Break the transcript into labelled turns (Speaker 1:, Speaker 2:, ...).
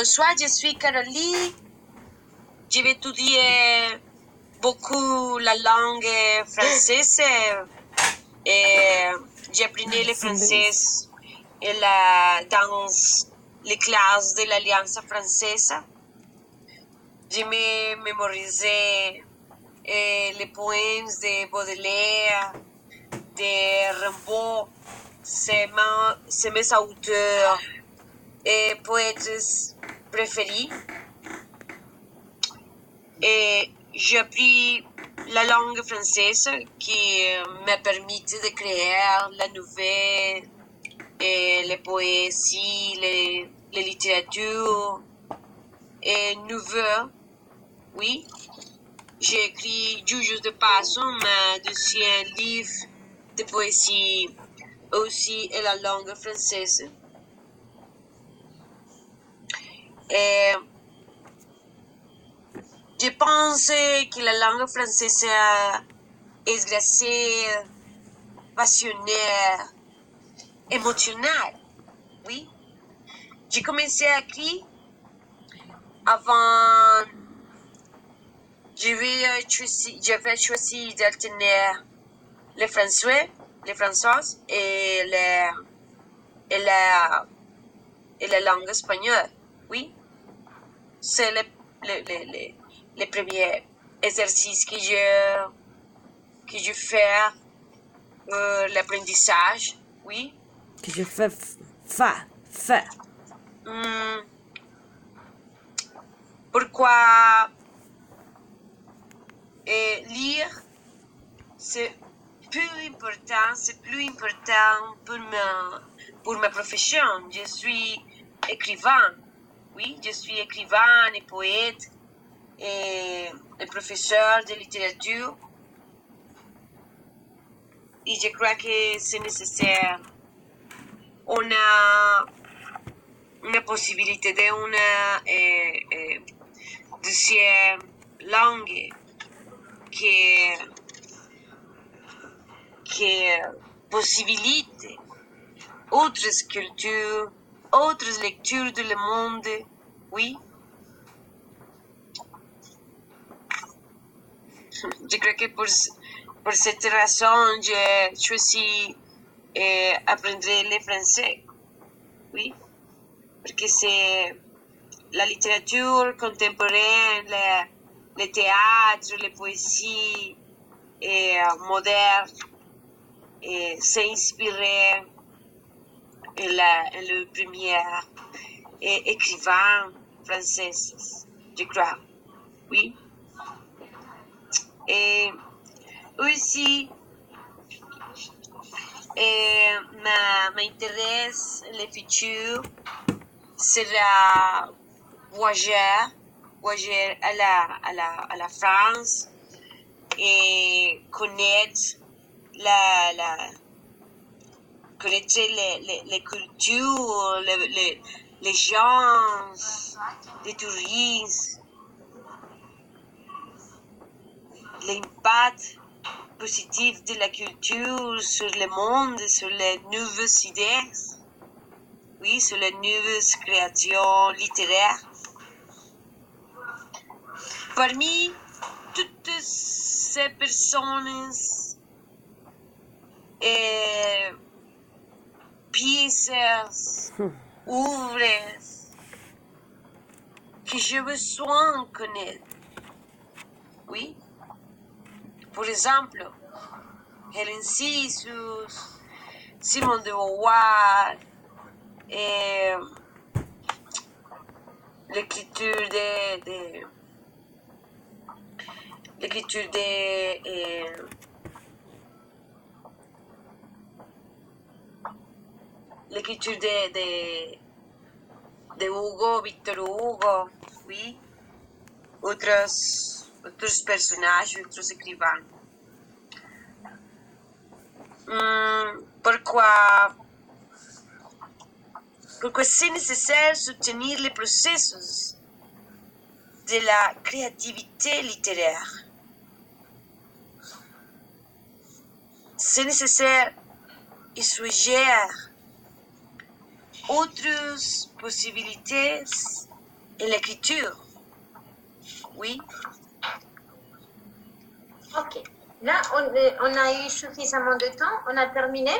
Speaker 1: bonsoir, je suis Caroline. Je vais étudier beaucoup la langue française et j'apprenais le français la, dans les classes de l'Alliance française. Je me mémorisais eh, les poèmes de Baudelaire, de Rimbaud, c'est mes auteurs et poètes préférés. Et j'ai appris la langue française qui euh, m'a permis de créer la nouvelle, et les poésies, les, les littératures et nouvelles. Oui, j'ai écrit Jujus de Passo, ma deuxième livre de poésie aussi en la langue française. Et je pense que la langue française est gracieuse, passionnelle, émotionnelle. Oui. J'ai commencé à écrire avant. J'avais choisi, j'avais choisi d'alterner le français, le français et, et, la, et la langue espagnole. Oui. C'est le, le, le, le, le premier exercice que je, que je fais euh, l'apprentissage. Oui.
Speaker 2: Que je fais fa, fa.
Speaker 1: Hmm. Pourquoi? Euh, lire, c'est plus important, c'est plus important pour ma, pour ma profession. Je suis écrivain, oui, je suis écrivain et poète et, professeur de littérature. Et je crois que c'est nécessaire. On a una possibilité d'une eh, eh, deuxième langue qui, qui possibilite autres cultures, autres lectures du monde, oui. Je crois que pour, pour cette raison, j'ai choisi eh, apprendre le français, oui. Parce que c'est la littérature contemporaine, le, le théâtre, les poésies et, euh, modernes, et s'est la, premier et écrivain français, je crois. Oui. Et aussi, et ma- m'intéresse le futur sera voyager, voyager à la, à la, à la France et connaître la, la, connaître les, les, les cultures, les, les, les gens, les touristes, l'impact positif de la culture sur le monde, sur les nouvelles idées, oui, sur les nouvelles créations littéraires. Parmi toutes ces personnes et pièces, œuvres que j'ai besoin connaître, oui, Por exemplo, Helen Sisus, Simone de Beauvoir, et l'écriture de, de l'écriture de l'écriture de, de de Hugo, Victor Hugo, oui, outros outros personagens, outros écrivains. Hum, pourquoi pourquoi c'est nécessaire soutenir les processus de la créativité littéraire. C'est nécessaire y suggère autres possibilités Et l'écriture. Oui.
Speaker 3: Ok. Là, on, a eu suffisamment de temps. On a terminé.